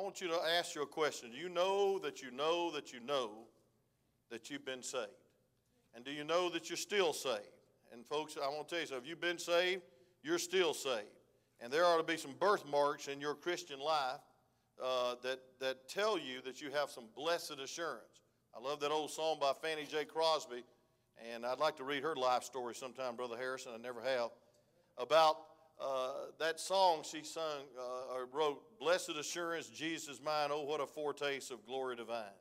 I want you to ask you a question. Do you know that you know that you know that you've been saved? And do you know that you're still saved? And folks, I want to tell you so if you've been saved, you're still saved. And there ought to be some birthmarks in your Christian life uh, that, that tell you that you have some blessed assurance. I love that old song by Fanny J. Crosby, and I'd like to read her life story sometime, Brother Harrison. I never have. About uh, that song she sung uh, or wrote, Blessed Assurance, Jesus mine, oh, what a foretaste of glory divine.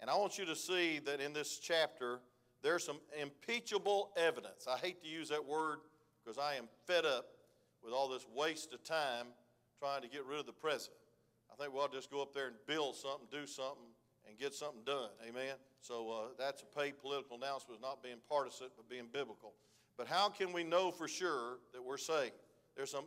And I want you to see that in this chapter, there's some impeachable evidence. I hate to use that word because I am fed up with all this waste of time trying to get rid of the present. I think we ought to just go up there and build something, do something, and get something done. Amen? So uh, that's a paid political announcement, not being partisan, but being biblical. But how can we know for sure that we're saved? There's some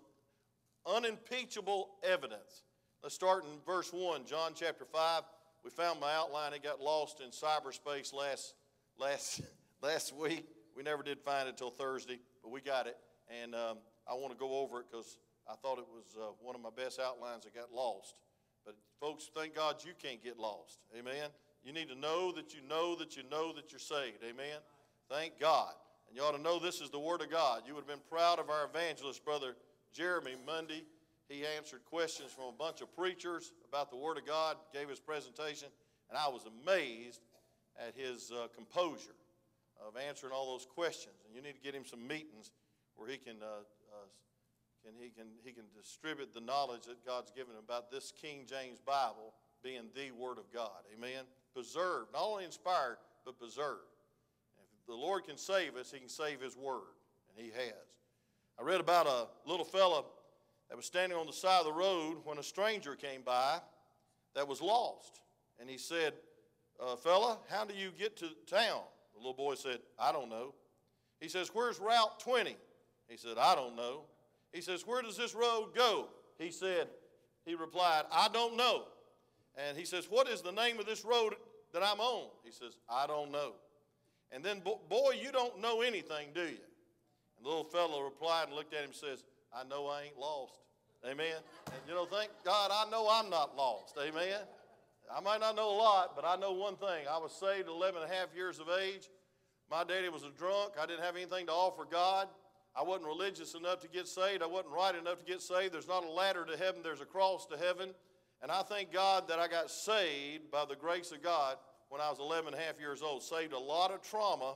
unimpeachable evidence. Let's start in verse 1, John chapter 5. We found my outline. It got lost in cyberspace last last, last week. We never did find it until Thursday, but we got it. And um, I want to go over it because I thought it was uh, one of my best outlines that got lost. But folks, thank God you can't get lost. Amen. You need to know that you know that you know that you're saved. Amen. Thank God. And you ought to know this is the Word of God. You would have been proud of our evangelist, Brother Jeremy, Monday. He answered questions from a bunch of preachers about the Word of God, gave his presentation, and I was amazed at his uh, composure of answering all those questions. And you need to get him some meetings where he can, uh, uh, he can, he can distribute the knowledge that God's given him about this King James Bible being the Word of God. Amen? Preserved, not only inspired, but preserved. The Lord can save us, he can save his Word, and he has. I read about a little fella that was standing on the side of the road when a stranger came by that was lost. And he said, uh, Fella, how do you get to town? The little boy said, I don't know. He says, Where's Route 20? He said, I don't know. He says, Where does this road go? He said, He replied, I don't know. And he says, What is the name of this road that I'm on? He says, I don't know. And then, boy, you don't know anything, do you? And the little fellow replied and looked at him and says, I know I ain't lost. Amen. And you know, thank God I know I'm not lost. Amen. I might not know a lot, but I know one thing. I was saved 11 and a half years of age. My daddy was a drunk. I didn't have anything to offer God. I wasn't religious enough to get saved. I wasn't right enough to get saved. There's not a ladder to heaven, there's a cross to heaven. And I thank God that I got saved by the grace of God when I was 11 and a half years old. Saved a lot of trauma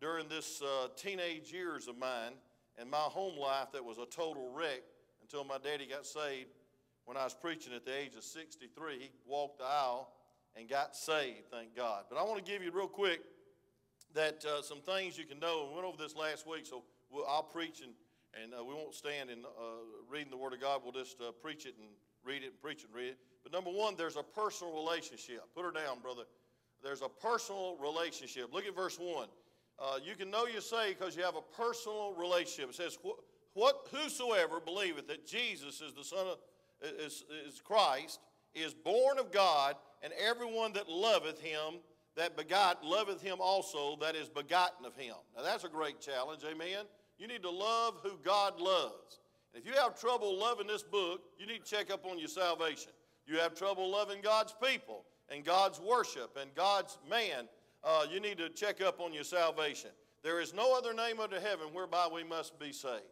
during this uh, teenage years of mine and my home life that was a total wreck until my daddy got saved when I was preaching at the age of 63. He walked the aisle and got saved, thank God. But I want to give you real quick that uh, some things you can know. We went over this last week, so we'll, I'll preach and, and uh, we won't stand in uh, reading the Word of God. We'll just uh, preach it and read it and preach it and read it. But number one, there's a personal relationship. Put her down, brother. There's a personal relationship. Look at verse 1. Uh, you can know you're saved because you have a personal relationship. It says, what, Whosoever believeth that Jesus is the Son of is, is Christ, is born of God, and everyone that loveth him that begot loveth him also that is begotten of him. Now that's a great challenge, amen? You need to love who God loves. And if you have trouble loving this book, you need to check up on your salvation. You have trouble loving God's people and God's worship and God's man, uh, you need to check up on your salvation. There is no other name under heaven whereby we must be saved.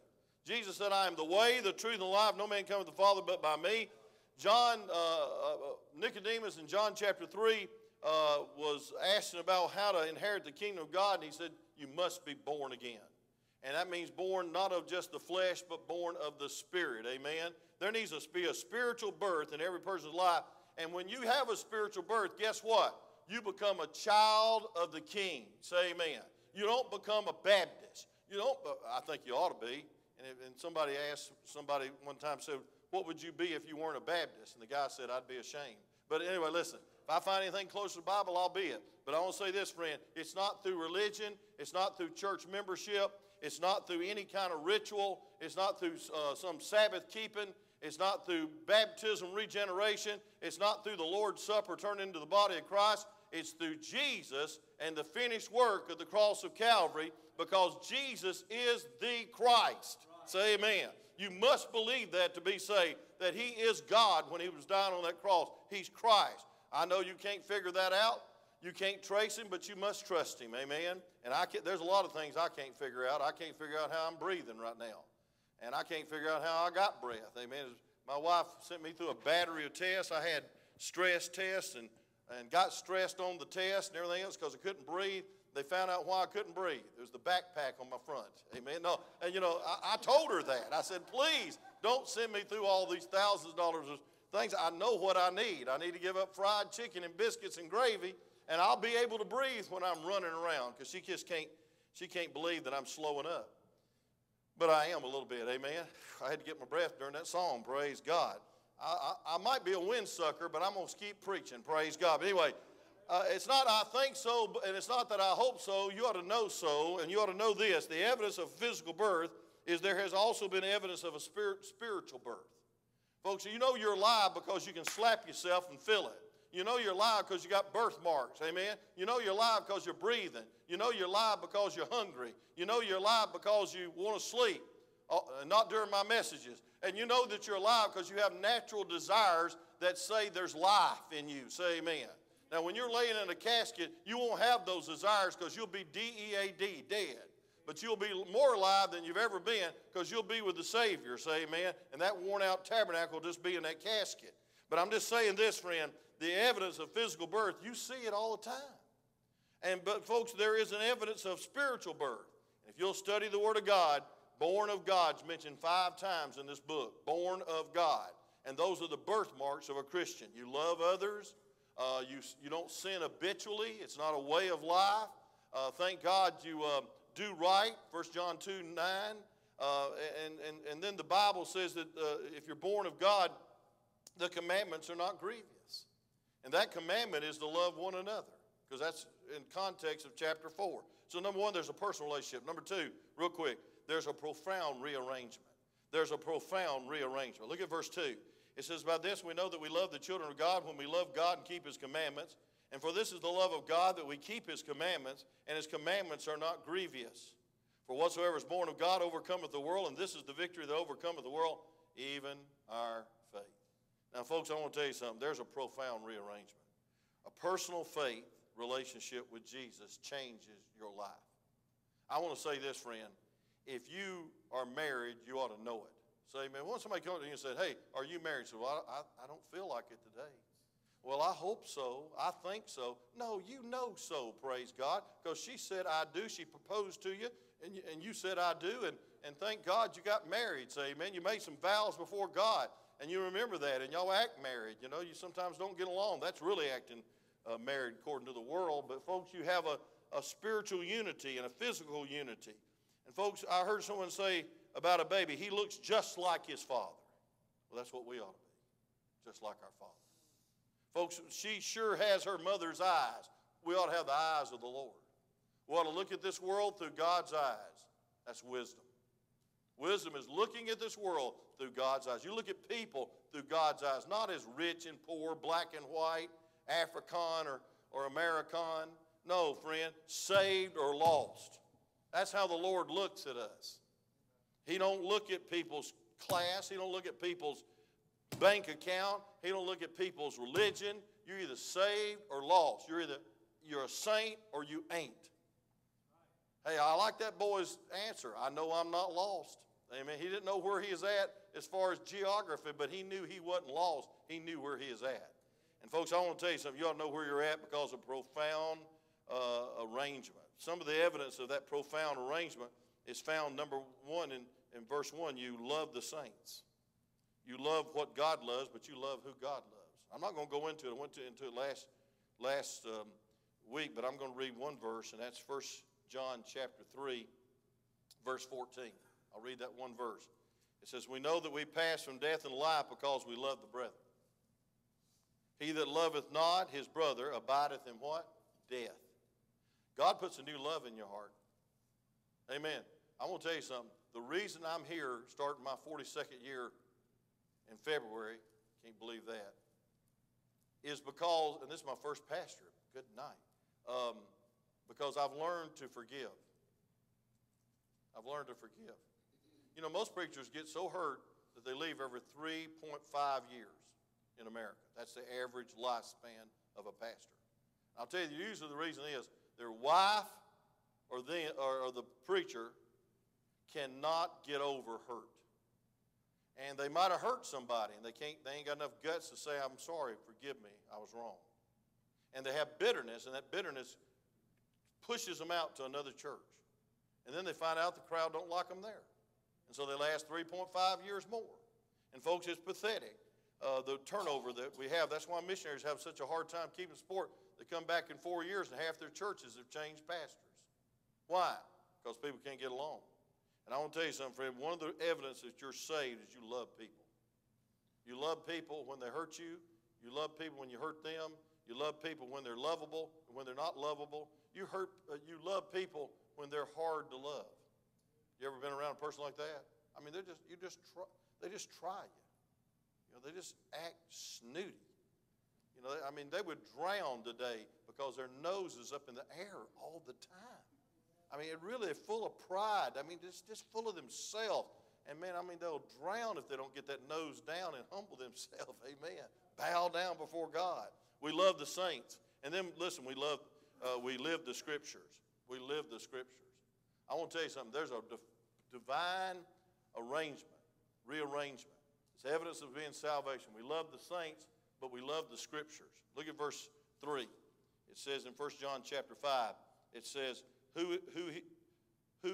Jesus said, I am the way, the truth, and the life. No man cometh to the Father but by me. John, uh, uh, Nicodemus in John chapter 3 uh, was asking about how to inherit the kingdom of God, and he said, You must be born again. And that means born not of just the flesh, but born of the Spirit. Amen. There needs to be a spiritual birth in every person's life. And when you have a spiritual birth, guess what? You become a child of the King. Say amen. You don't become a Baptist. You don't, I think you ought to be. And, if, and somebody asked somebody one time, said, What would you be if you weren't a Baptist? And the guy said, I'd be ashamed. But anyway, listen, if I find anything close to the Bible, I'll be it. But I want to say this, friend it's not through religion, it's not through church membership, it's not through any kind of ritual, it's not through uh, some Sabbath keeping. It's not through baptism, regeneration. It's not through the Lord's Supper turned into the body of Christ. It's through Jesus and the finished work of the cross of Calvary because Jesus is the Christ. Say amen. You must believe that to be saved. that He is God when He was dying on that cross. He's Christ. I know you can't figure that out. You can't trace Him, but you must trust Him. Amen. And I can, there's a lot of things I can't figure out. I can't figure out how I'm breathing right now, and I can't figure out how I got breath. Amen. My wife sent me through a battery of tests. I had stress tests and and got stressed on the test and everything else because I couldn't breathe. They found out why I couldn't breathe. There was the backpack on my front. Amen. No, and you know, I, I told her that. I said, please don't send me through all these thousands of dollars of things. I know what I need. I need to give up fried chicken and biscuits and gravy, and I'll be able to breathe when I'm running around because she just can't, she can't believe that I'm slowing up. But I am a little bit, amen. I had to get my breath during that song, praise God. I, I, I might be a windsucker, but I'm going to keep preaching, praise God. But anyway, uh, it's not I think so, and it's not that I hope so. You ought to know so, and you ought to know this. The evidence of physical birth is there has also been evidence of a spirit, spiritual birth. Folks, you know you're alive because you can slap yourself and feel it. You know you're alive because you got birthmarks, amen? You know you're alive because you're breathing. You know you're alive because you're hungry. You know you're alive because you want to sleep, uh, not during my messages. And you know that you're alive because you have natural desires that say there's life in you. Say amen. Now, when you're laying in a casket, you won't have those desires because you'll be D E A D, dead. But you'll be more alive than you've ever been because you'll be with the Savior, say amen. And that worn out tabernacle will just be in that casket. But I'm just saying this, friend the evidence of physical birth, you see it all the time. And but folks, there is an evidence of spiritual birth. If you'll study the Word of God, born of God's mentioned five times in this book. Born of God. And those are the birthmarks of a Christian. You love others, uh, you, you don't sin habitually. It's not a way of life. Uh, thank God you uh, do right, 1 John 2 9. Uh, and, and, and then the Bible says that uh, if you're born of God, the commandments are not grievous. And that commandment is to love one another, because that's in context of chapter 4. So, number one, there's a personal relationship. Number two, real quick, there's a profound rearrangement. There's a profound rearrangement. Look at verse 2. It says, By this we know that we love the children of God when we love God and keep his commandments. And for this is the love of God that we keep his commandments, and his commandments are not grievous. For whatsoever is born of God overcometh the world, and this is the victory that overcometh the world, even our. Now, folks, I want to tell you something. There's a profound rearrangement. A personal faith relationship with Jesus changes your life. I want to say this, friend. If you are married, you ought to know it. Say, man, once somebody comes to you and said, hey, are you married? So, well, I, I don't feel like it today. Well, I hope so. I think so. No, you know so, praise God, because she said, I do. She proposed to you, and you, and you said, I do. And, and thank God you got married. Say, amen. You made some vows before God, and you remember that, and y'all act married. You know, you sometimes don't get along. That's really acting uh, married according to the world. But, folks, you have a, a spiritual unity and a physical unity. And, folks, I heard someone say, about a baby, he looks just like his father. Well, that's what we ought to be, just like our father. Folks, she sure has her mother's eyes. We ought to have the eyes of the Lord. We ought to look at this world through God's eyes. That's wisdom. Wisdom is looking at this world through God's eyes. You look at people through God's eyes, not as rich and poor, black and white, African or, or American. No, friend, saved or lost. That's how the Lord looks at us. He don't look at people's class. He don't look at people's bank account. He don't look at people's religion. You're either saved or lost. You're either you're a saint or you ain't. Hey, I like that boy's answer. I know I'm not lost. Amen. He didn't know where he is at as far as geography, but he knew he wasn't lost. He knew where he is at. And folks, I want to tell you something. You to know where you're at because of profound uh, arrangement. Some of the evidence of that profound arrangement is found, number one, in, in verse one. You love the saints. You love what God loves, but you love who God loves. I'm not going to go into it. I went to, into it last, last um, week, but I'm going to read one verse, and that's 1 John chapter 3, verse 14. I'll read that one verse. It says, We know that we pass from death and life because we love the brethren. He that loveth not his brother abideth in what? Death. God puts a new love in your heart. Amen. I want to tell you something. The reason I'm here starting my 42nd year in February, can't believe that, is because, and this is my first pastor, good night, um, because I've learned to forgive. I've learned to forgive. You know, most preachers get so hurt that they leave every 3.5 years in America. That's the average lifespan of a pastor. I'll tell you, usually the reason is their wife or the, or, or the preacher cannot get over hurt. And they might have hurt somebody, and they, can't, they ain't got enough guts to say, I'm sorry, forgive me, I was wrong. And they have bitterness, and that bitterness pushes them out to another church. And then they find out the crowd don't like them there. And so they last 3.5 years more. And folks, it's pathetic, uh, the turnover that we have. That's why missionaries have such a hard time keeping sport. They come back in four years, and half their churches have changed pastors. Why? Because people can't get along. And I want to tell you something, friend. One of the evidence that you're saved is you love people. You love people when they hurt you. You love people when you hurt them. You love people when they're lovable and when they're not lovable. You, hurt, uh, you love people when they're hard to love. Around a person like that? I mean, they're just, you just try, they just try you. You know, they just act snooty. You know, I mean, they would drown today because their nose is up in the air all the time. I mean, it really full of pride. I mean, just, just full of themselves. And man, I mean, they'll drown if they don't get that nose down and humble themselves. Amen. Bow down before God. We love the saints. And then, listen, we love, uh, we live the scriptures. We live the scriptures. I want to tell you something. There's a divine arrangement, rearrangement. It's evidence of being salvation. We love the saints, but we love the scriptures. Look at verse 3. It says in 1 John chapter 5, it says, who, who, who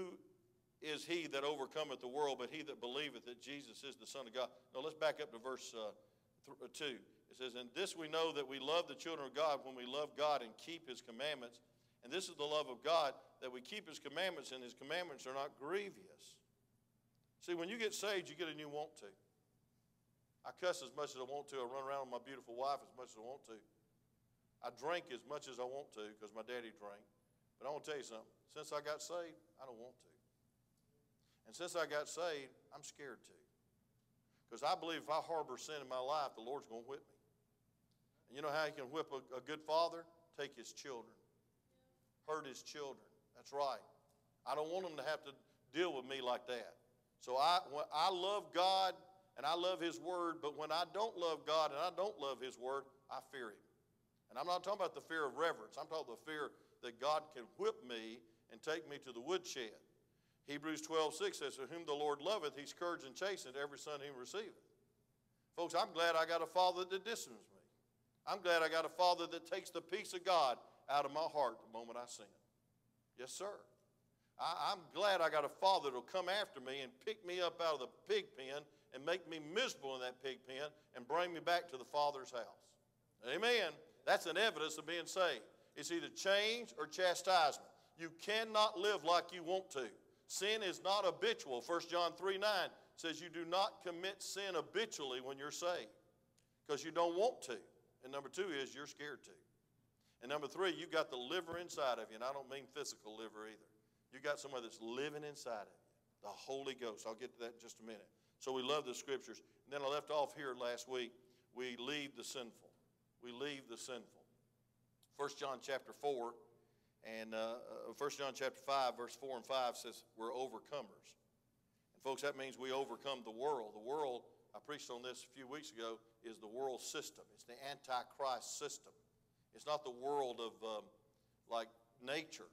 is he that overcometh the world but he that believeth that Jesus is the Son of God? Now let's back up to verse uh, uh, 2. It says, And this we know that we love the children of God when we love God and keep his commandments. And this is the love of God, that we keep his commandments, and his commandments are not grievous. See, when you get saved, you get a new want to. I cuss as much as I want to. I run around with my beautiful wife as much as I want to. I drink as much as I want to because my daddy drank. But I want to tell you something. Since I got saved, I don't want to. And since I got saved, I'm scared to. Because I believe if I harbor sin in my life, the Lord's going to whip me. And you know how He can whip a, a good father? Take his children, hurt his children. That's right. I don't want them to have to deal with me like that. So I, I love God and I love His Word, but when I don't love God and I don't love His Word, I fear Him. And I'm not talking about the fear of reverence. I'm talking about the fear that God can whip me and take me to the woodshed. Hebrews 12, 6 says, To whom the Lord loveth, he scourges and chasteneth every son he receiveth. Folks, I'm glad I got a father that disciplines me. I'm glad I got a father that takes the peace of God out of my heart the moment I sin. Yes, sir. I, am glad I got a father that'll come after me and pick me up out of the pig pen and make me miserable in that pig pen and bring me back to the Father's house. Amen. That's an evidence of being saved. It's either change or chastisement. You cannot live like you want to. Sin is not habitual. 1 John 3 9 says you do not commit sin habitually when you're saved because you don't want to. And number two is you're scared to. And number three, you've got the liver inside of you, and I don't mean physical liver either. You've got somebody that's living inside of you, the Holy Ghost. I'll get to that in just a minute. So we love the scriptures. And then I left off here last week. We leave the sinful. We leave the sinful. 1 John chapter 4 and uh, 1 uh, John chapter 5, verse 4 and 5 says we're overcomers. And folks, that means we overcome the world. The world, I preached on this a few weeks ago, is the world system. It's the antichrist system. It's not the world of um, like nature,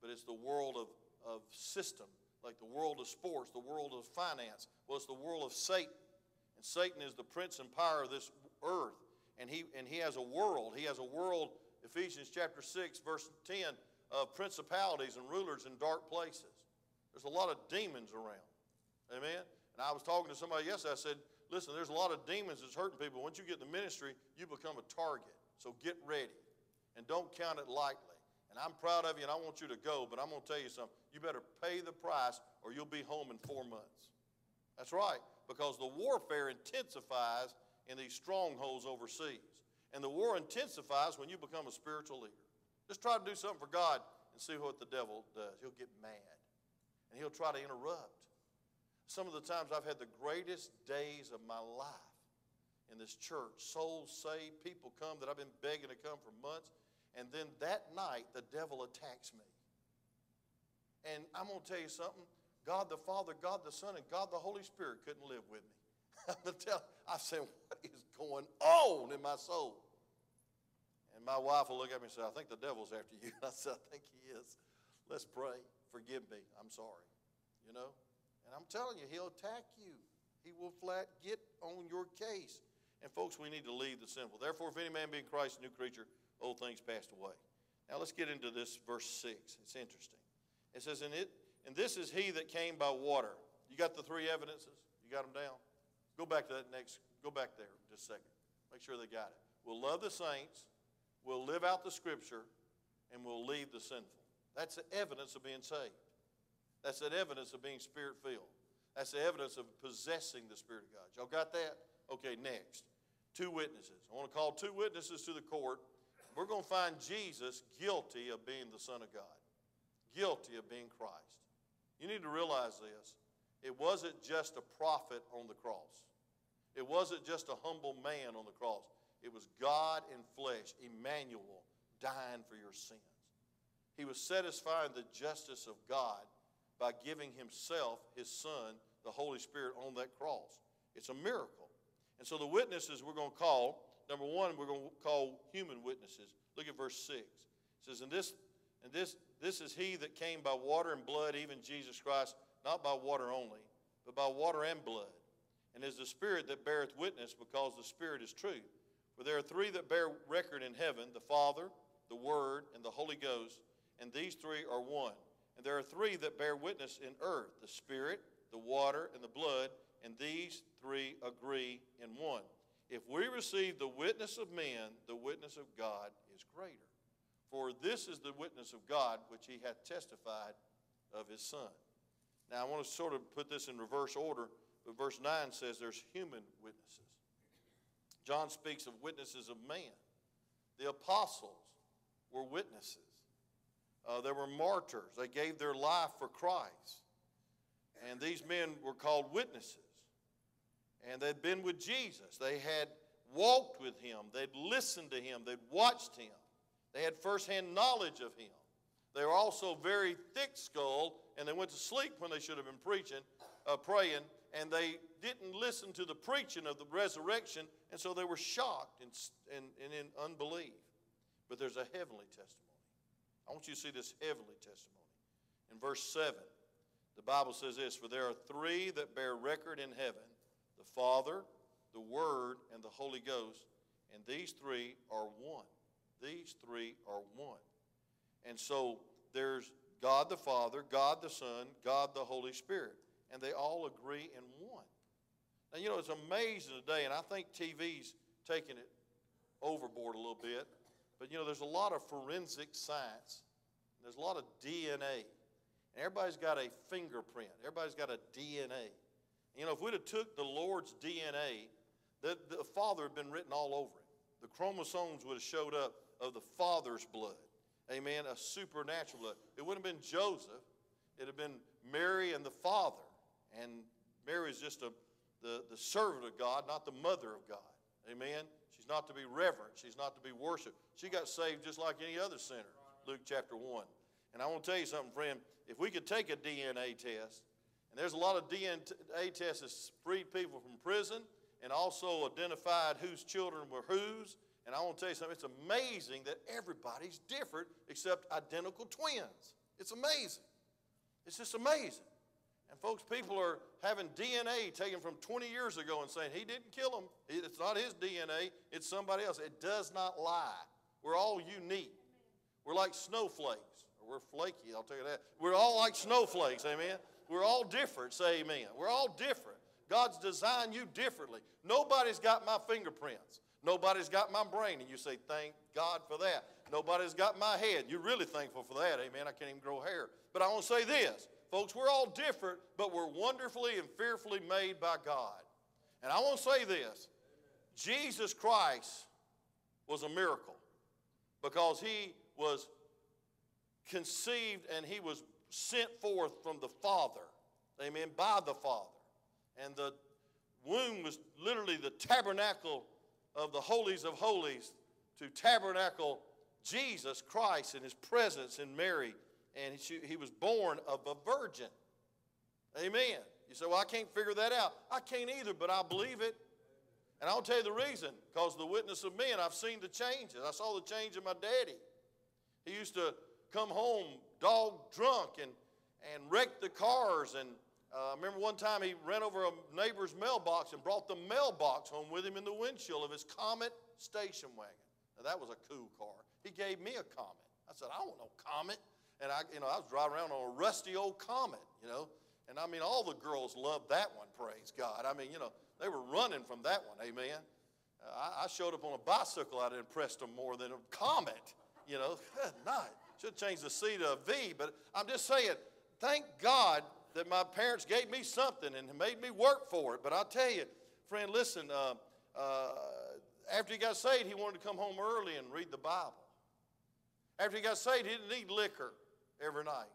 but it's the world of, of system, like the world of sports, the world of finance. Well, it's the world of Satan. And Satan is the prince and power of this earth. And he, and he has a world. He has a world Ephesians chapter 6, verse 10, of principalities and rulers in dark places. There's a lot of demons around. Amen? And I was talking to somebody yesterday. I said, listen, there's a lot of demons that's hurting people. Once you get in the ministry, you become a target. So get ready. And don't count it lightly. And I'm proud of you and I want you to go, but I'm going to tell you something. You better pay the price or you'll be home in four months. That's right, because the warfare intensifies in these strongholds overseas. And the war intensifies when you become a spiritual leader. Just try to do something for God and see what the devil does. He'll get mad and he'll try to interrupt. Some of the times I've had the greatest days of my life in this church. Souls saved, people come that I've been begging to come for months. And then that night, the devil attacks me. And I'm going to tell you something God the Father, God the Son, and God the Holy Spirit couldn't live with me. I'm going to tell, I said, what is going on in my soul? And my wife will look at me and say, I think the devil's after you. I said, I think he is. Let's pray. Forgive me. I'm sorry. You know? And I'm telling you, he'll attack you. He will flat get on your case. And folks, we need to leave the sinful. Therefore, if any man be in Christ, a new creature, old things passed away. Now let's get into this verse 6. It's interesting. It says, and, it, and this is he that came by water. You got the three evidences? You got them down? Go back to that next, go back there just a second. Make sure they got it. We'll love the saints, we'll live out the scripture, and we'll leave the sinful. That's the evidence of being saved. That's the evidence of being spirit filled. That's the evidence of possessing the Spirit of God. Y'all got that? Okay, next. Two witnesses. I want to call two witnesses to the court. We're going to find Jesus guilty of being the Son of God, guilty of being Christ. You need to realize this. It wasn't just a prophet on the cross, it wasn't just a humble man on the cross. It was God in flesh, Emmanuel, dying for your sins. He was satisfying the justice of God by giving himself, his son, the Holy Spirit on that cross. It's a miracle. And so the witnesses we're going to call, number one, we're going to call human witnesses. Look at verse 6. It says, And this and this this is he that came by water and blood, even Jesus Christ, not by water only, but by water and blood. And is the Spirit that beareth witness, because the Spirit is true. For there are three that bear record in heaven the Father, the Word, and the Holy Ghost, and these three are one. And there are three that bear witness in earth the Spirit, the water, and the blood, and these three agree in one. If we receive the witness of men, the witness of God is greater. For this is the witness of God which he hath testified of his Son. Now, I want to sort of put this in reverse order, but verse 9 says there's human witnesses. John speaks of witnesses of man. The apostles were witnesses. Uh, there were martyrs. They gave their life for Christ. And these men were called witnesses. And they'd been with Jesus. They had walked with him. They'd listened to him. They'd watched him. They had firsthand knowledge of him. They were also very thick skulled, and they went to sleep when they should have been preaching, uh, praying, and they didn't listen to the preaching of the resurrection, and so they were shocked and, and, and in unbelief. But there's a heavenly testimony. I want you to see this heavenly testimony. In verse 7, the Bible says this For there are three that bear record in heaven the Father, the Word, and the Holy Ghost, and these three are one. These three are one. And so there's God the Father, God the Son, God the Holy Spirit, and they all agree in one. Now, you know, it's amazing today, and I think TV's taking it overboard a little bit, but you know, there's a lot of forensic science, there's a lot of DNA. Everybody's got a fingerprint. Everybody's got a DNA. You know, if we'd have took the Lord's DNA, the, the Father had been written all over it. The chromosomes would have showed up of the Father's blood. Amen. A supernatural blood. It wouldn't have been Joseph. It'd have been Mary and the Father. And Mary is just a, the, the servant of God, not the mother of God. Amen. She's not to be reverenced. She's not to be worshiped. She got saved just like any other sinner. Luke chapter 1. And I want to tell you something, friend. If we could take a DNA test, there's a lot of DNA tests that freed people from prison and also identified whose children were whose. And I want to tell you something, it's amazing that everybody's different except identical twins. It's amazing. It's just amazing. And folks, people are having DNA taken from 20 years ago and saying he didn't kill him. It's not his DNA, it's somebody else. It does not lie. We're all unique. We're like snowflakes. We're flaky, I'll tell you that. We're all like snowflakes, amen? We're all different, say amen. We're all different. God's designed you differently. Nobody's got my fingerprints. Nobody's got my brain. And you say, thank God for that. Nobody's got my head. You're really thankful for that, amen. I can't even grow hair. But I want to say this, folks, we're all different, but we're wonderfully and fearfully made by God. And I want to say this Jesus Christ was a miracle because he was conceived and he was sent forth from the Father. Amen. By the Father. And the womb was literally the tabernacle of the holies of holies to tabernacle Jesus Christ in his presence in Mary. And he, he was born of a virgin. Amen. You say, well, I can't figure that out. I can't either, but I believe it. And I'll tell you the reason because the witness of men, I've seen the changes. I saw the change in my daddy. He used to come home dog drunk and, and wreck the cars. And uh, I remember one time he ran over a neighbor's mailbox and brought the mailbox home with him in the windshield of his Comet station wagon. Now, that was a cool car. He gave me a Comet. I said, I want no Comet. And I, you know, I was driving around on a rusty old Comet, you know. And I mean, all the girls loved that one, praise God. I mean, you know, they were running from that one, amen. Uh, I, I, showed up on a bicycle, I'd impressed them more than a Comet, you know. Good night. Should change the C to a V, but I'm just saying, thank God that my parents gave me something and made me work for it. But I'll tell you, friend, listen, uh, uh, after he got saved, he wanted to come home early and read the Bible. After he got saved, he didn't need liquor every night.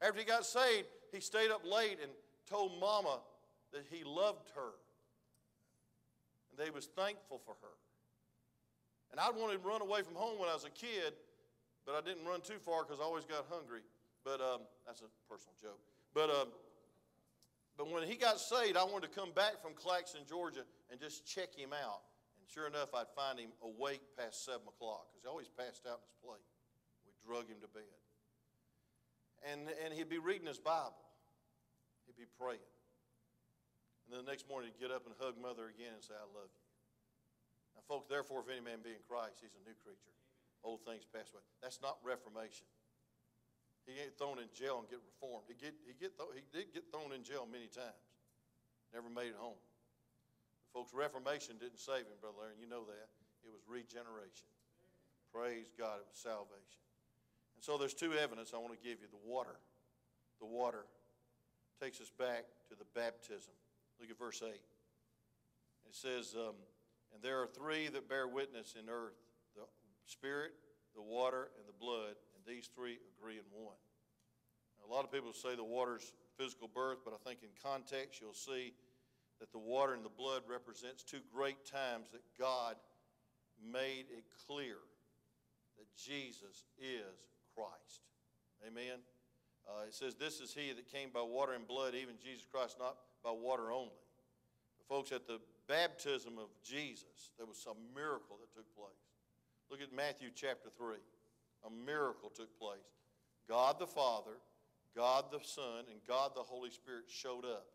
After he got saved, he stayed up late and told Mama that he loved her and that he was thankful for her. And I wanted to run away from home when I was a kid, but I didn't run too far because I always got hungry. But um, that's a personal joke. But, um, but when he got saved, I wanted to come back from Claxton, Georgia, and just check him out. And sure enough, I'd find him awake past 7 o'clock because he always passed out in his plate. We drug him to bed. And, and he'd be reading his Bible, he'd be praying. And then the next morning, he'd get up and hug mother again and say, I love you. Now, folks, therefore, if any man be in Christ, he's a new creature old things pass away. That's not reformation. He ain't thrown in jail and get reformed. He, get, he, get th- he did get thrown in jail many times. Never made it home. But folks, reformation didn't save him, Brother Larry, you know that. It was regeneration. Praise God, it was salvation. And so there's two evidence I want to give you. The water. The water takes us back to the baptism. Look at verse 8. It says, um, And there are three that bear witness in earth spirit, the water, and the blood, and these three agree in one. Now, a lot of people say the water's physical birth, but I think in context you'll see that the water and the blood represents two great times that God made it clear that Jesus is Christ. Amen. Uh, it says, This is he that came by water and blood, even Jesus Christ, not by water only. But folks, at the baptism of Jesus, there was some miracle that took place. Look at Matthew chapter 3. A miracle took place. God the Father, God the Son, and God the Holy Spirit showed up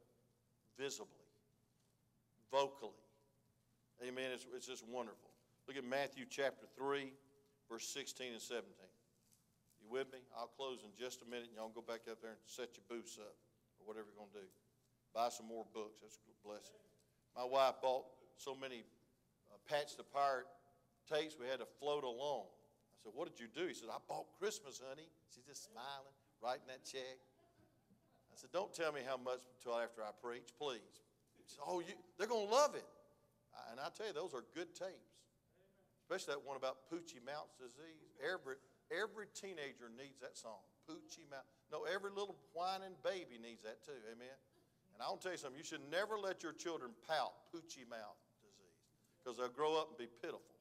visibly, vocally. Amen. It's, it's just wonderful. Look at Matthew chapter 3, verse 16 and 17. You with me? I'll close in just a minute, and y'all go back up there and set your booths up, or whatever you're going to do. Buy some more books. That's a blessing. My wife bought so many uh, Patch the Pirate tapes, we had to float along. I said, What did you do? He said, I bought Christmas, honey. She's just smiling, writing that check. I said, Don't tell me how much until after I preach, please. He said, Oh, you, they're going to love it. And I tell you, those are good tapes, especially that one about Poochie Mouse disease. Every, every teenager needs that song, Poochie Mouse. No, every little whining baby needs that too. Amen. And I'll tell you something, you should never let your children pout Poochie Mouth disease because they'll grow up and be pitiful.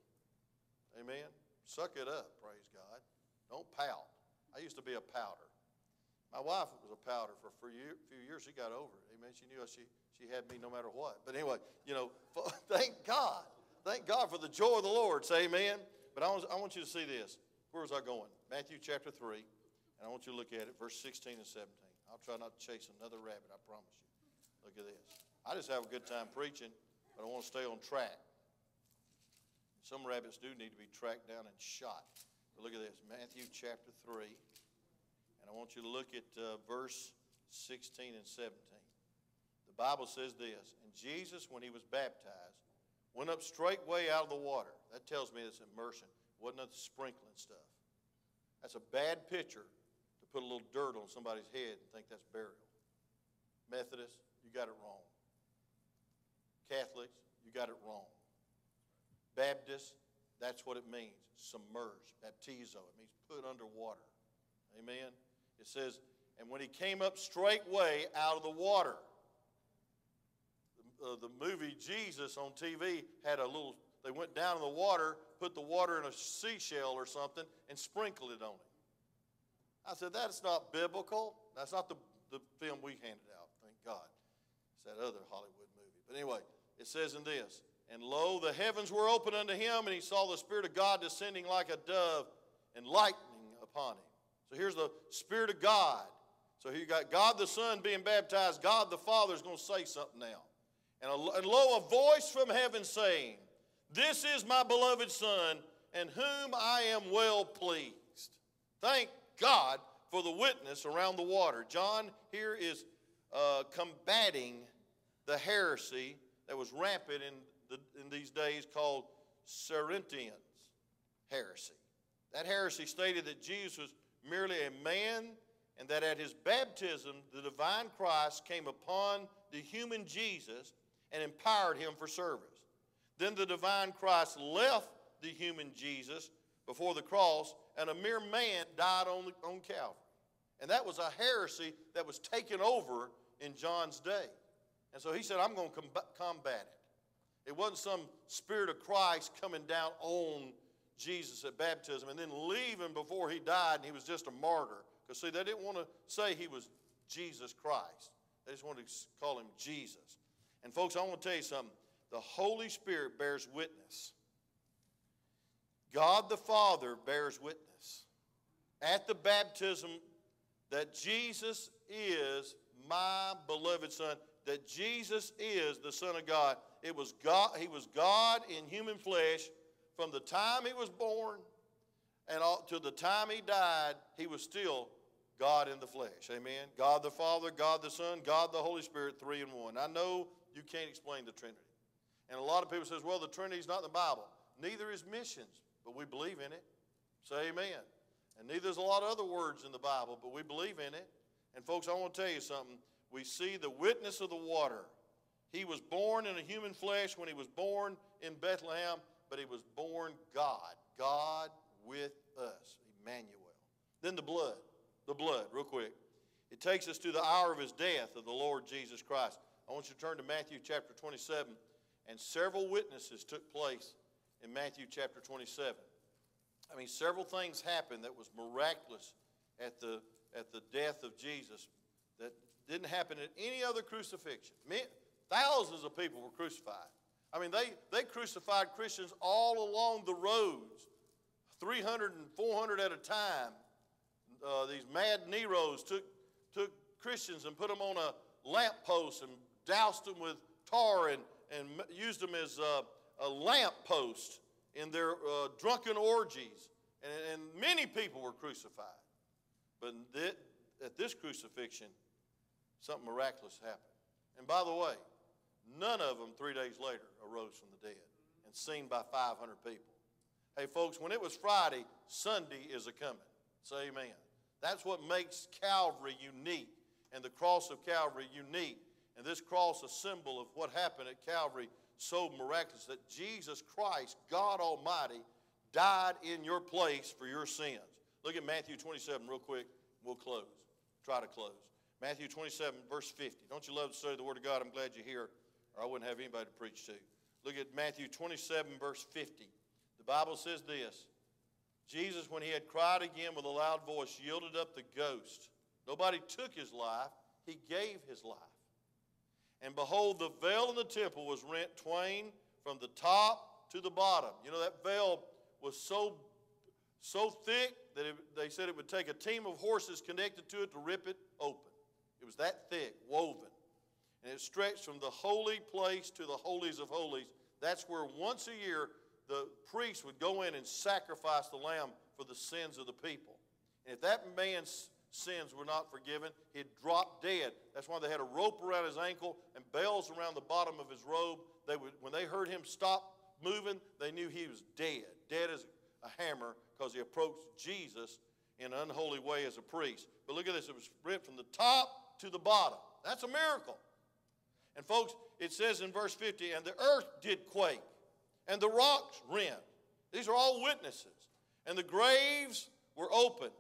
Amen. Suck it up, praise God. Don't pout. I used to be a pouter. My wife was a pouter for a few years. She got over it. Amen. She knew she, she had me no matter what. But anyway, you know, thank God. Thank God for the joy of the Lord. Say amen. But I want, I want you to see this. Where was I going? Matthew chapter 3. And I want you to look at it, verse 16 and 17. I'll try not to chase another rabbit, I promise you. Look at this. I just have a good time preaching, but I want to stay on track. Some rabbits do need to be tracked down and shot. But look at this Matthew chapter 3. And I want you to look at uh, verse 16 and 17. The Bible says this And Jesus, when he was baptized, went up straightway out of the water. That tells me it's immersion. It wasn't the sprinkling stuff. That's a bad picture to put a little dirt on somebody's head and think that's burial. Methodists, you got it wrong. Catholics, you got it wrong. Baptist, that's what it means submerged. Baptizo, it means put under water. Amen. It says, and when he came up straightway out of the water, the, uh, the movie Jesus on TV had a little, they went down in the water, put the water in a seashell or something, and sprinkled it on him. I said, that's not biblical. That's not the, the film we handed out, thank God. It's that other Hollywood movie. But anyway, it says in this And lo, the heavens were opened unto him, and he saw the Spirit of God descending like a dove and lightning upon him. So here's the Spirit of God. So here you got God the Son being baptized. God the Father is going to say something now. And, and lo, a voice from heaven saying, This is my beloved Son, in whom I am well pleased. Thank God for the witness around the water. John here is uh, combating the heresy that was rampant in, the, in these days called Cerinthians heresy. That heresy stated that Jesus was merely a man and that at his baptism the divine Christ came upon the human Jesus and empowered him for service. Then the divine Christ left the human Jesus before the cross, and a mere man died on, the, on Calvary. And that was a heresy that was taken over in John's day. And so he said, I'm going to combat it. It wasn't some spirit of Christ coming down on Jesus at baptism and then leaving before he died and he was just a martyr. Because, see, they didn't want to say he was Jesus Christ, they just wanted to call him Jesus. And, folks, I want to tell you something. The Holy Spirit bears witness. God the Father bears witness at the baptism that Jesus is my beloved Son, that Jesus is the Son of God. It was God, He was God in human flesh from the time He was born and all, to the time He died, He was still God in the flesh. Amen. God the Father, God the Son, God the Holy Spirit, three in one. I know you can't explain the Trinity. And a lot of people says, well, the Trinity is not in the Bible. Neither is missions, but we believe in it. Say amen. And neither is a lot of other words in the Bible, but we believe in it. And folks, I want to tell you something. We see the witness of the water. He was born in a human flesh when he was born in Bethlehem, but he was born God. God with us, Emmanuel. Then the blood. The blood, real quick. It takes us to the hour of his death of the Lord Jesus Christ. I want you to turn to Matthew chapter 27. And several witnesses took place in Matthew chapter 27. I mean, several things happened that was miraculous at the, at the death of Jesus that didn't happen at any other crucifixion. Thousands of people were crucified. I mean, they, they crucified Christians all along the roads, 300 and 400 at a time. Uh, these mad Neros took, took Christians and put them on a lamppost and doused them with tar and, and used them as a, a lamppost in their uh, drunken orgies. And, and, many people were crucified. But at this crucifixion, something miraculous happened. And by the way, none of them three days later arose from the dead and seen by 500 people. Hey, folks, when it was Friday, Sunday is a coming. Say amen. That's what makes Calvary unique and the cross of Calvary unique. And this cross, a symbol of what happened at Calvary, so miraculous that Jesus Christ, God Almighty, died in your place for your sins. Look at Matthew 27 real quick. We'll close. Try to close. Matthew 27, verse 50. Don't you love to study the Word of God? I'm glad you're here, or I wouldn't have anybody to preach to. Look at Matthew 27, verse 50. The Bible says this Jesus, when he had cried again with a loud voice, yielded up the ghost. Nobody took his life, he gave his life. And behold, the veil in the temple was rent twain from the top to the bottom. You know, that veil was so, so thick that it, they said it would take a team of horses connected to it to rip it open. Was that thick, woven. And it stretched from the holy place to the holies of holies. That's where once a year the priest would go in and sacrifice the lamb for the sins of the people. And if that man's sins were not forgiven, he'd drop dead. That's why they had a rope around his ankle and bells around the bottom of his robe. They would, when they heard him stop moving, they knew he was dead, dead as a hammer, because he approached Jesus in an unholy way as a priest. But look at this it was ripped from the top to the bottom. That's a miracle. And folks, it says in verse 50, and the earth did quake, and the rocks rent. These are all witnesses. And the graves were opened,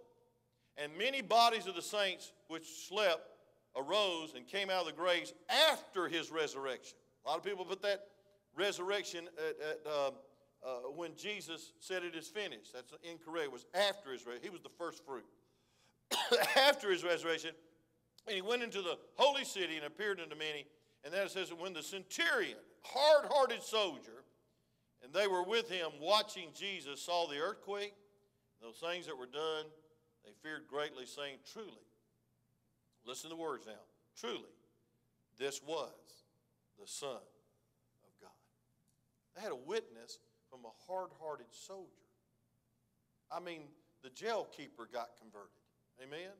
and many bodies of the saints which slept arose and came out of the graves after his resurrection. A lot of people put that resurrection at, at uh, uh, when Jesus said it is finished. That's incorrect. It was after his resurrection. He was the first fruit. after his resurrection, and he went into the holy city and appeared unto many. And then it says, when the centurion, hard hearted soldier, and they were with him watching Jesus, saw the earthquake, those things that were done, they feared greatly, saying, Truly, listen to the words now, truly, this was the Son of God. They had a witness from a hard hearted soldier. I mean, the jail keeper got converted. Amen?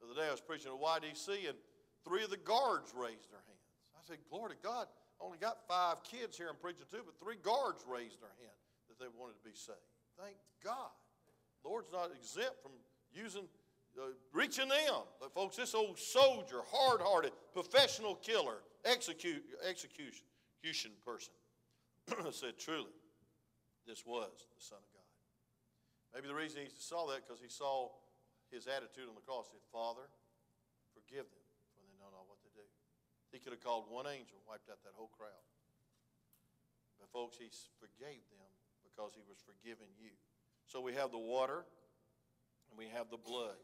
The other day I was preaching at YDC, and three of the guards raised their hands. I said, Glory to God. I only got five kids here I'm preaching to, but three guards raised their hand that they wanted to be saved. Thank God. Lord's not exempt from using, uh, reaching them. But folks, this old soldier, hard-hearted, professional killer, execute, execution, execution person said, truly, this was the Son of God. Maybe the reason he saw that because he saw his attitude on the cross. He said, Father, forgive them, for they know not what they do. He could have called one angel, wiped out that whole crowd. But folks, he forgave them because he was forgiving you. So we have the water and we have the blood.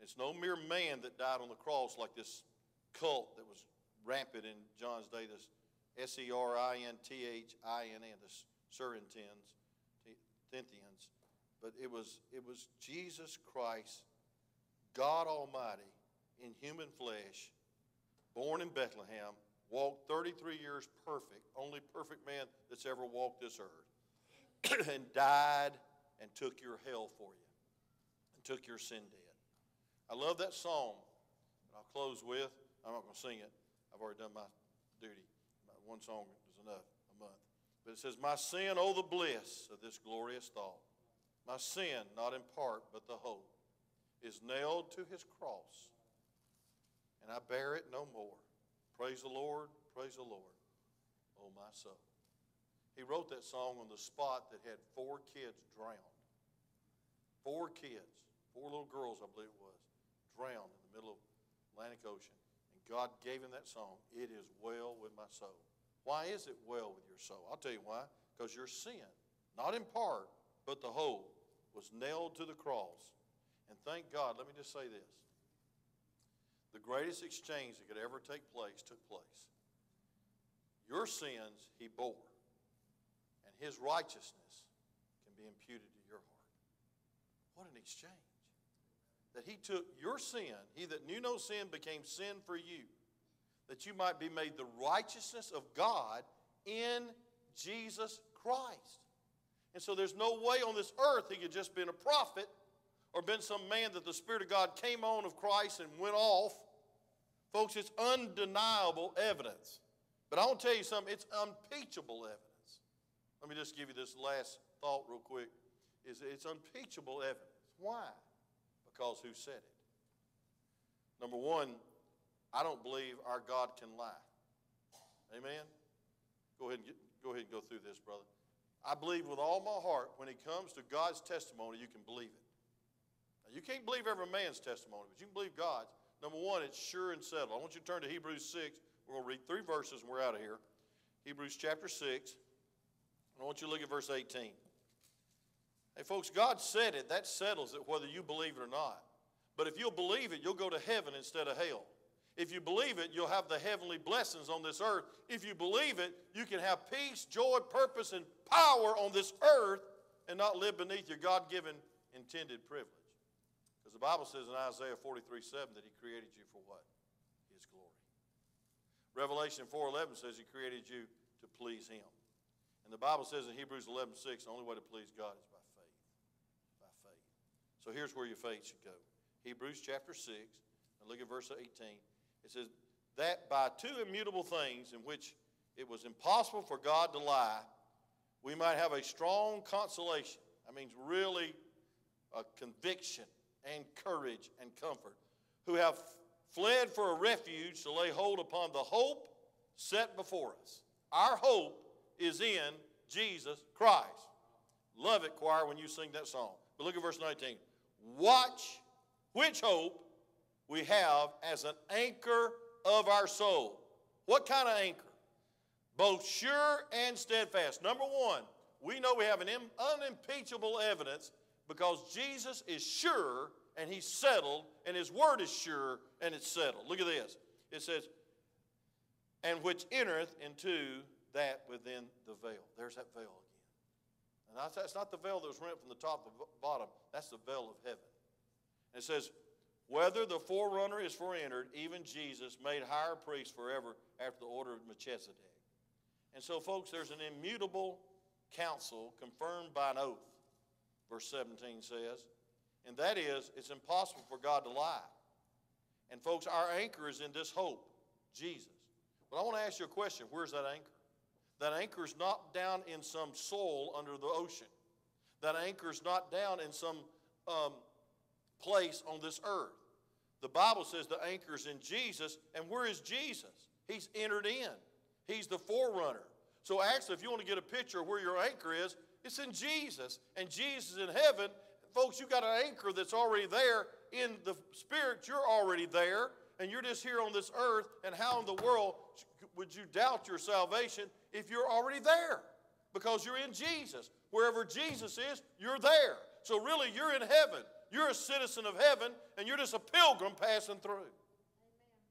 It's no mere man that died on the cross like this cult that was rampant in John's day, this S E R I N T H I N N, the Cerinthians, Tinthians. But it was, it was Jesus Christ, God Almighty, in human flesh, born in Bethlehem, walked 33 years perfect, only perfect man that's ever walked this earth, and died and took your hell for you and took your sin debt. I love that song that I'll close with. I'm not going to sing it. I've already done my duty. One song is enough, a month. But it says, My sin, oh, the bliss of this glorious thought. My sin, not in part, but the hope, is nailed to his cross, and I bear it no more. Praise the Lord, praise the Lord, oh, my soul. He wrote that song on the spot that had four kids drowned. Four kids, four little girls, I believe it was, drowned in the middle of Atlantic Ocean. And God gave him that song, It is well with my soul. Why is it well with your soul? I'll tell you why. Because your sin, not in part, but the whole, was nailed to the cross. And thank God, let me just say this. The greatest exchange that could ever take place took place. Your sins he bore and his righteousness can be imputed to your heart. What an exchange. That he took your sin, he that knew no sin became sin for you, that you might be made the righteousness of God in Jesus Christ. And so there's no way on this earth he could just been a prophet or been some man that the Spirit of God came on of Christ and went off. Folks, it's undeniable evidence. But I want to tell you something, it's unimpeachable evidence. Let me just give you this last thought real quick. Is it's unimpeachable evidence. Why? Because who said it? Number one, I don't believe our God can lie. Amen. Go ahead and get, go ahead and go through this, brother. I believe with all my heart when it comes to God's testimony, you can believe it. You can't believe every man's testimony, but you can believe God's. Number one, it's sure and settled. I want you to turn to Hebrews 6. We're going to read three verses and we're out of here. Hebrews chapter 6. I want you to look at verse 18. Hey, folks, God said it. That settles it whether you believe it or not. But if you'll believe it, you'll go to heaven instead of hell. If you believe it, you'll have the heavenly blessings on this earth. If you believe it, you can have peace, joy, purpose, and power on this earth and not live beneath your God given intended privilege. Because the Bible says in Isaiah 43 7 that He created you for what? His glory. Revelation 4 11 says He created you to please Him. And the Bible says in Hebrews 11 6, the only way to please God is by faith. By faith. So here's where your faith should go. Hebrews chapter 6, and look at verse 18. It says, That by two immutable things in which it was impossible for God to lie, we might have a strong consolation. That means really a conviction and courage and comfort. Who have fled for a refuge to lay hold upon the hope set before us. Our hope is in Jesus Christ. Love it, choir, when you sing that song. But look at verse 19. Watch which hope we have as an anchor of our soul. What kind of anchor? Both sure and steadfast. Number one, we know we have an unimpeachable evidence because Jesus is sure and he's settled, and his word is sure and it's settled. Look at this. It says, and which entereth into that within the veil. There's that veil again. And that's, that's not the veil that was rent from the top to the bottom, that's the veil of heaven. And it says, whether the forerunner is forentered, even Jesus made higher priest forever after the order of Melchizedek. And so, folks, there's an immutable counsel confirmed by an oath, verse 17 says. And that is, it's impossible for God to lie. And, folks, our anchor is in this hope, Jesus. But I want to ask you a question where's that anchor? That anchor is not down in some soil under the ocean. That anchor is not down in some um, place on this earth. The Bible says the anchor is in Jesus, and where is Jesus? He's entered in. He's the forerunner. So actually, if you want to get a picture of where your anchor is, it's in Jesus. And Jesus in heaven, folks, you got an anchor that's already there. In the spirit, you're already there, and you're just here on this earth. And how in the world would you doubt your salvation if you're already there? Because you're in Jesus. Wherever Jesus is, you're there. So really, you're in heaven. You're a citizen of heaven, and you're just a pilgrim passing through.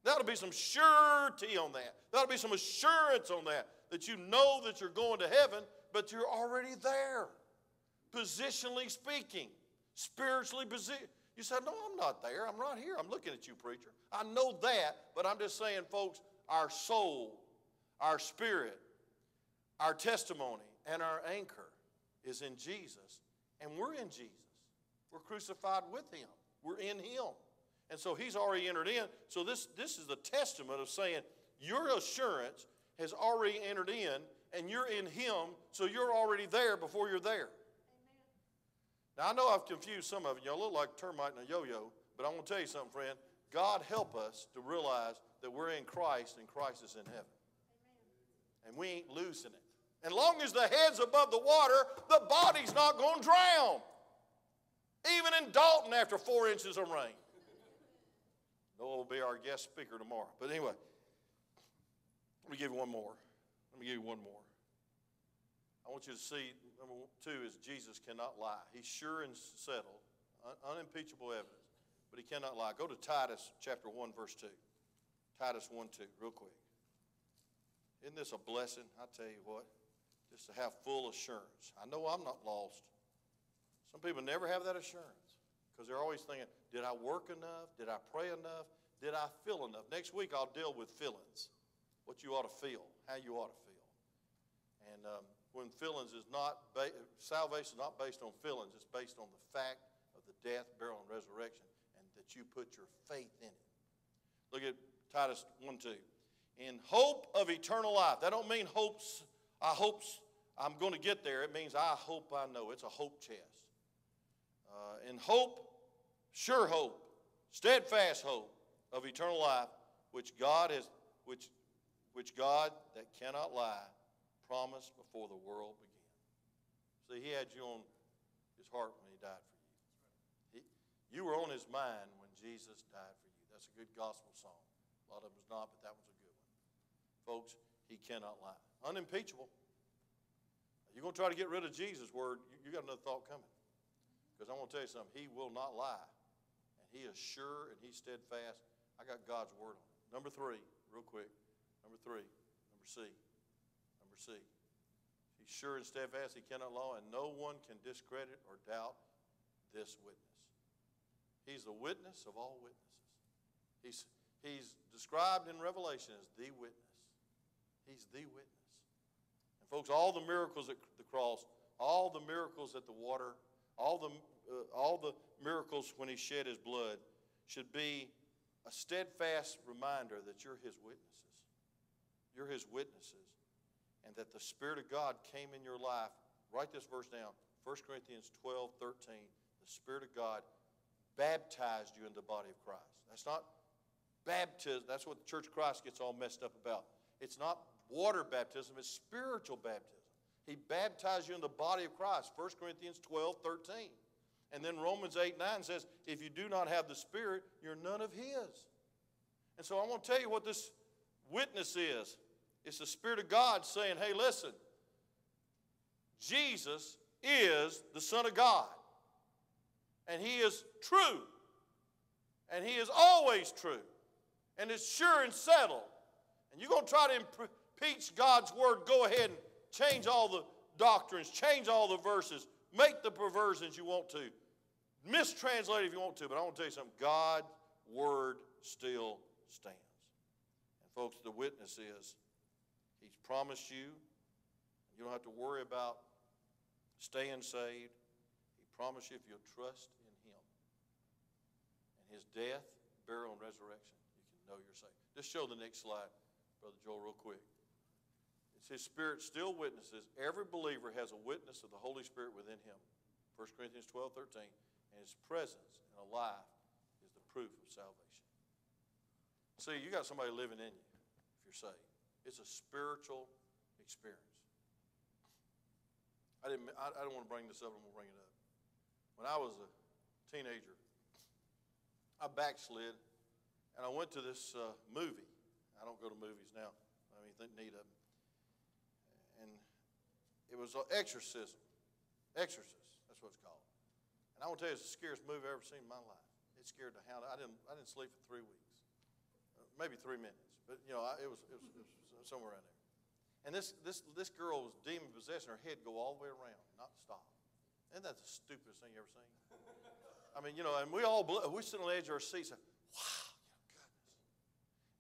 That'll be some surety on that. That'll be some assurance on that, that you know that you're going to heaven, but you're already there. Positionally speaking, spiritually positioned. You said, No, I'm not there. I'm right here. I'm looking at you, preacher. I know that, but I'm just saying, folks, our soul, our spirit, our testimony, and our anchor is in Jesus, and we're in Jesus. We're crucified with Him, we're in Him. And so he's already entered in. So this, this is the testament of saying your assurance has already entered in, and you're in him, so you're already there before you're there. Amen. Now I know I've confused some of you. Y'all look like termite and a yo-yo, but I want to tell you something, friend. God help us to realize that we're in Christ and Christ is in heaven. Amen. And we ain't losing it. And long as the head's above the water, the body's not going to drown. Even in Dalton after four inches of rain. Noah will be our guest speaker tomorrow. But anyway, let me give you one more. Let me give you one more. I want you to see number two is Jesus cannot lie. He's sure and settled, un- unimpeachable evidence, but he cannot lie. Go to Titus chapter 1, verse 2. Titus 1 2, real quick. Isn't this a blessing? I tell you what, just to have full assurance. I know I'm not lost. Some people never have that assurance because they're always thinking, did I work enough? Did I pray enough? Did I feel enough? Next week I'll deal with feelings, what you ought to feel, how you ought to feel. And um, when feelings is not, ba- salvation is not based on feelings, it's based on the fact of the death, burial, and resurrection, and that you put your faith in it. Look at Titus 1 2. In hope of eternal life. That don't mean hopes, I hopes I'm going to get there. It means I hope I know. It's a hope chest. Uh, in hope sure hope, steadfast hope of eternal life, which God has, which, which God that cannot lie, promised before the world began. See, He had you on His heart when He died for you. He, you were on His mind when Jesus died for you. That's a good gospel song. A lot of them is not, but that was a good one. Folks, He cannot lie. Unimpeachable. You're going to try to get rid of Jesus' word, you, you got another thought coming. Because I want to tell you something, He will not lie. And He is sure and he's steadfast. I got God's word on it. Number three, real quick. Number three, number C. Number C. He's sure and steadfast, he cannot lie, and no one can discredit or doubt this witness. He's the witness of all witnesses. He's, he's described in Revelation as the witness. He's the witness. And folks, all the miracles at the cross, all the miracles at the water, all the uh, all the miracles when he shed his blood should be a steadfast reminder that you're his witnesses. You're his witnesses. And that the Spirit of God came in your life. Write this verse down 1 Corinthians 12 13. The Spirit of God baptized you in the body of Christ. That's not baptism. That's what the Church of Christ gets all messed up about. It's not water baptism, it's spiritual baptism. He baptized you in the body of Christ. 1 Corinthians 12 13. And then Romans 8 9 says, if you do not have the Spirit, you're none of His. And so I want to tell you what this witness is it's the Spirit of God saying, hey, listen, Jesus is the Son of God. And He is true. And He is always true. And it's sure and settled. and you're going to try to impeach God's word, go ahead and change all the doctrines, change all the verses, make the perversions you want to, mistranslate if you want to, but I want to tell you something God's word still stands. And, folks, the witness is He's promised you, you don't have to worry about staying saved. He promised you if you'll trust in Him and His death, burial, and resurrection, you can know you're saved. Just show the next slide, Brother Joel, real quick. It's His Spirit still witnesses. Every believer has a witness of the Holy Spirit within him. 1 Corinthians 12, 13. And His presence in a life is the proof of salvation. See, you got somebody living in you if you're saved. It's a spiritual experience. I didn't. I, I don't want to bring this up. I'm to bring it up. When I was a teenager, I backslid, and I went to this uh, movie. I don't go to movies now. I mean, think need them. And it was uh, Exorcism. Exorcist. That's what it's called. And I want to tell you, it's the scariest movie I've ever seen in my life. It scared the hound. I didn't. I didn't sleep for three weeks, uh, maybe three minutes. But you know, I, it, was, it was it was somewhere around there. And this, this, this girl was demon possessed, her head go all the way around, not stop. Isn't that the stupidest thing you ever seen? I mean, you know, and we all, we sit on the edge of our seats, and, wow, goodness.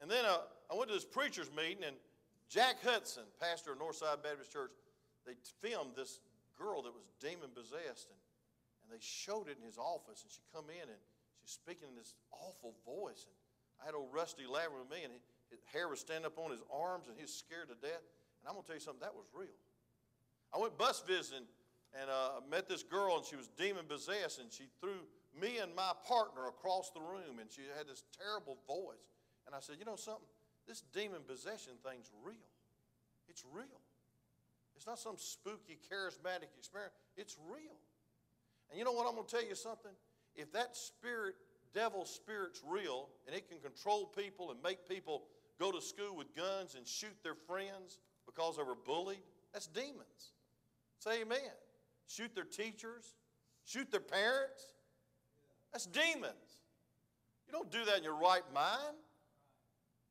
And then uh, I went to this preacher's meeting, and Jack Hudson, pastor of Northside Baptist Church, they filmed this girl that was demon possessed, and, and they showed it in his office, and she come in, and she's speaking in this awful voice, and I had old Rusty Lavin with me, and his hair was standing up on his arms, and he was scared to death. And I'm going to tell you something, that was real. I went bus visiting and uh, met this girl, and she was demon possessed, and she threw me and my partner across the room, and she had this terrible voice. And I said, You know something? This demon possession thing's real. It's real. It's not some spooky, charismatic experience. It's real. And you know what? I'm going to tell you something. If that spirit, devil spirit's real, and it can control people and make people go to school with guns and shoot their friends, because they were bullied, that's demons. Say amen. Shoot their teachers, shoot their parents, that's demons. You don't do that in your right mind.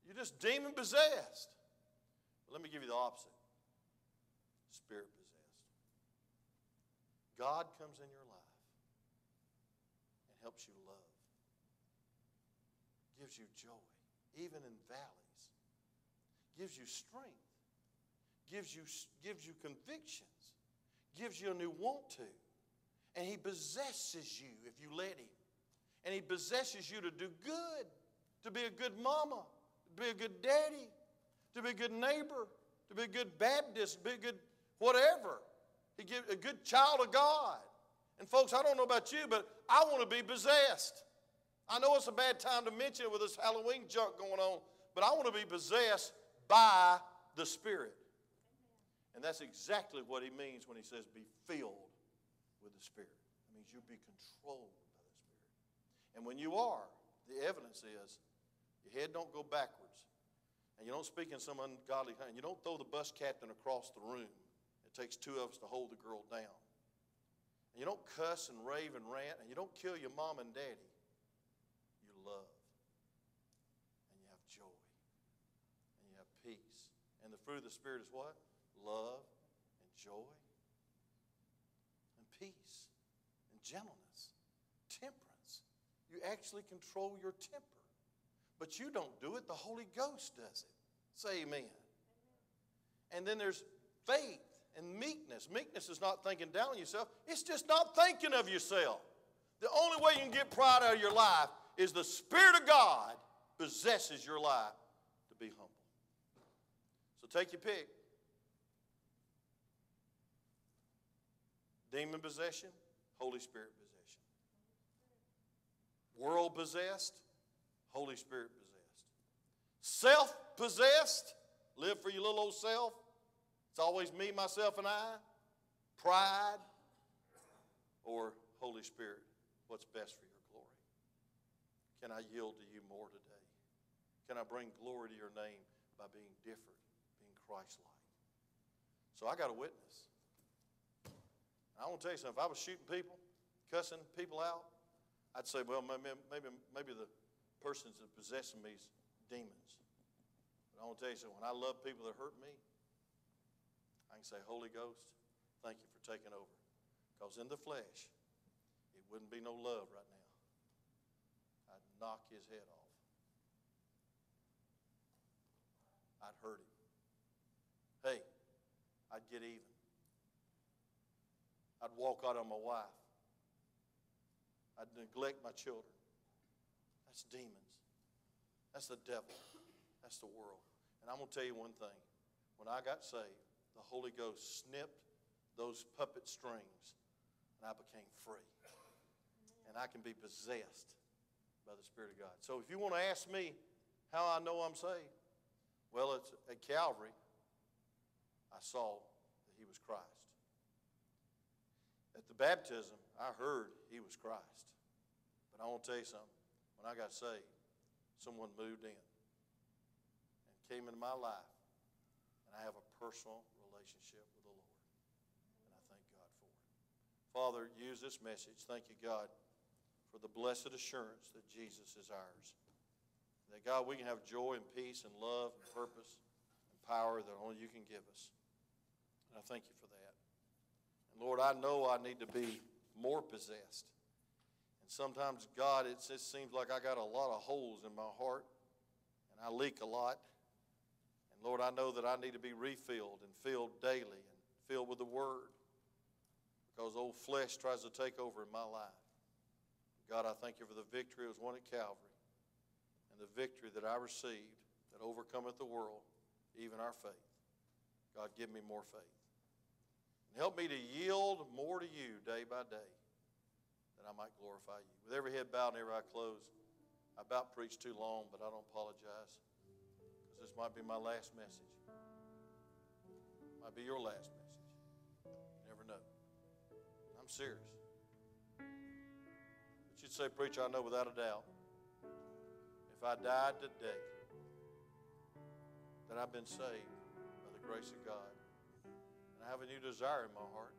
You're just demon possessed. But let me give you the opposite spirit possessed. God comes in your life and helps you love, gives you joy, even in valleys, gives you strength gives you, gives you convictions, gives you a new want to. And He possesses you if you let Him. And He possesses you to do good, to be a good mama, to be a good daddy, to be a good neighbor, to be a good Baptist, be a good whatever. He gives a good child of God. And folks, I don't know about you, but I want to be possessed. I know it's a bad time to mention it with this Halloween junk going on, but I want to be possessed by the Spirit. And that's exactly what he means when he says, be filled with the Spirit. It means you be controlled by the Spirit. And when you are, the evidence is your head don't go backwards. And you don't speak in some ungodly kind. You don't throw the bus captain across the room. It takes two of us to hold the girl down. And you don't cuss and rave and rant. And you don't kill your mom and daddy. You love. And you have joy. And you have peace. And the fruit of the Spirit is what? love and joy and peace and gentleness, temperance. You actually control your temper. But you don't do it, the Holy Ghost does it. Say amen. And then there's faith and meekness. Meekness is not thinking down on yourself, it's just not thinking of yourself. The only way you can get pride out of your life is the Spirit of God possesses your life to be humble. So take your pick. Demon possession, Holy Spirit possession. World possessed, Holy Spirit possessed. Self possessed, live for your little old self. It's always me, myself, and I. Pride, or Holy Spirit, what's best for your glory? Can I yield to you more today? Can I bring glory to your name by being different, Christ like? So I got a witness. I want to tell you something. If I was shooting people, cussing people out, I'd say, well, maybe, maybe, maybe the persons that possessing me is demons. But I want to tell you something. When I love people that hurt me, I can say, Holy Ghost, thank you for taking over. Because in the flesh, it wouldn't be no love right now. I'd knock his head off. I'd hurt him. I'd get even. I'd walk out on my wife. I'd neglect my children. That's demons. That's the devil. That's the world. And I'm going to tell you one thing. When I got saved, the Holy Ghost snipped those puppet strings, and I became free. And I can be possessed by the Spirit of God. So if you want to ask me how I know I'm saved, well, it's at Calvary, I saw that He was Christ. At the baptism, I heard He was Christ. But I want to tell you something. When I got saved, someone moved in and came into my life, and I have a personal relationship with the Lord. And I thank God for it. Father, use this message. Thank you, God, for the blessed assurance that Jesus is ours. That, God, we can have joy and peace and love and purpose and power that only you can give us. And I thank you for that. And Lord, I know I need to be more possessed. And sometimes, God, it just seems like I got a lot of holes in my heart and I leak a lot. And Lord, I know that I need to be refilled and filled daily and filled with the Word because old flesh tries to take over in my life. God, I thank you for the victory that was won at Calvary and the victory that I received that overcometh the world, even our faith. God, give me more faith. Help me to yield more to you day by day that I might glorify you. With every head bowed and every eye closed, I about preached too long, but I don't apologize because this might be my last message. Might be your last message. You never know. I'm serious. But you'd say, Preacher, I know without a doubt if I died today, that I've been saved by the grace of God. Have a new desire in my heart.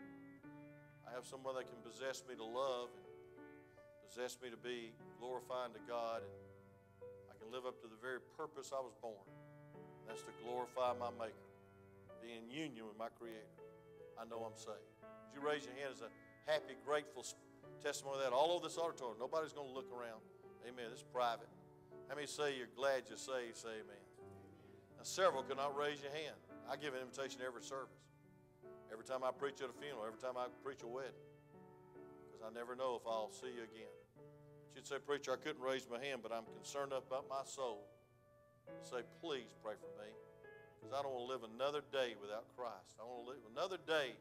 I have someone that can possess me to love and possess me to be glorifying to God. And I can live up to the very purpose I was born. That's to glorify my Maker, be in union with my Creator. I know I'm saved. Would you raise your hand as a happy, grateful testimony of that all over this auditorium? Nobody's going to look around. Amen. This is private. How many say you're glad you're saved? Say amen. Now, several could not raise your hand. I give an invitation to every service. Every time I preach at a funeral, every time I preach a wedding. Because I never know if I'll see you again. But you'd say, Preacher, I couldn't raise my hand, but I'm concerned enough about my soul. You'd Say, please pray for me. Because I don't want to live another day without Christ. I want to live another day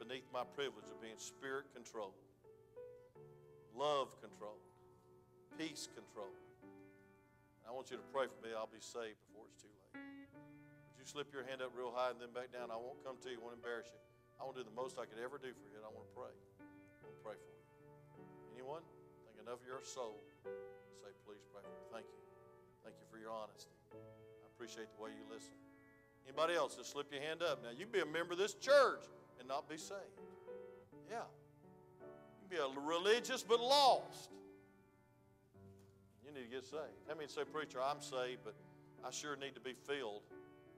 beneath my privilege of being spirit controlled, love controlled, peace controlled. I want you to pray for me. I'll be saved before it's too late. Slip your hand up real high and then back down? I won't come to you. I won't embarrass you. I want to do the most I could ever do for you, and I want to pray. I want to pray for you. Anyone? Think enough of your soul. Say, please pray for me. Thank you. Thank you for your honesty. I appreciate the way you listen. Anybody else? Just slip your hand up. Now, you can be a member of this church and not be saved. Yeah. You can be a religious but lost. You need to get saved. How many say, Preacher, I'm saved, but I sure need to be filled.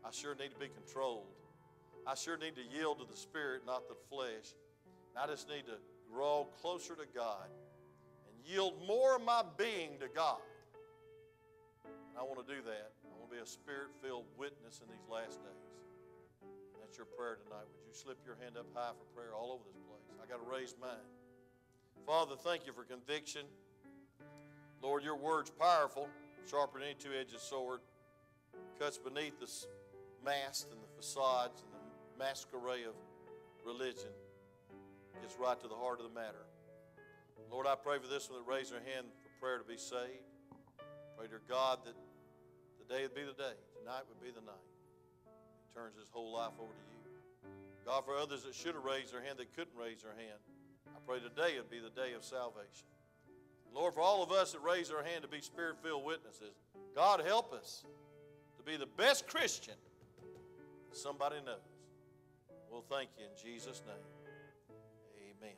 I sure need to be controlled. I sure need to yield to the Spirit, not the flesh. And I just need to grow closer to God and yield more of my being to God. And I want to do that. I want to be a spirit filled witness in these last days. And that's your prayer tonight. Would you slip your hand up high for prayer all over this place? I got to raise mine. Father, thank you for conviction. Lord, your word's powerful, sharper than any two edged sword, cuts beneath the mask and the facades and the masquerade of religion, gets right to the heart of the matter. Lord, I pray for this one that raised their hand for prayer to be saved. Pray to God that the day would be the day, tonight would be the night. He turns his whole life over to you. God, for others that should have raised their hand that couldn't raise their hand, I pray today would be the day of salvation. Lord, for all of us that raise our hand to be spirit filled witnesses, God help us to be the best Christian somebody knows. Well, thank you in Jesus' name. Amen.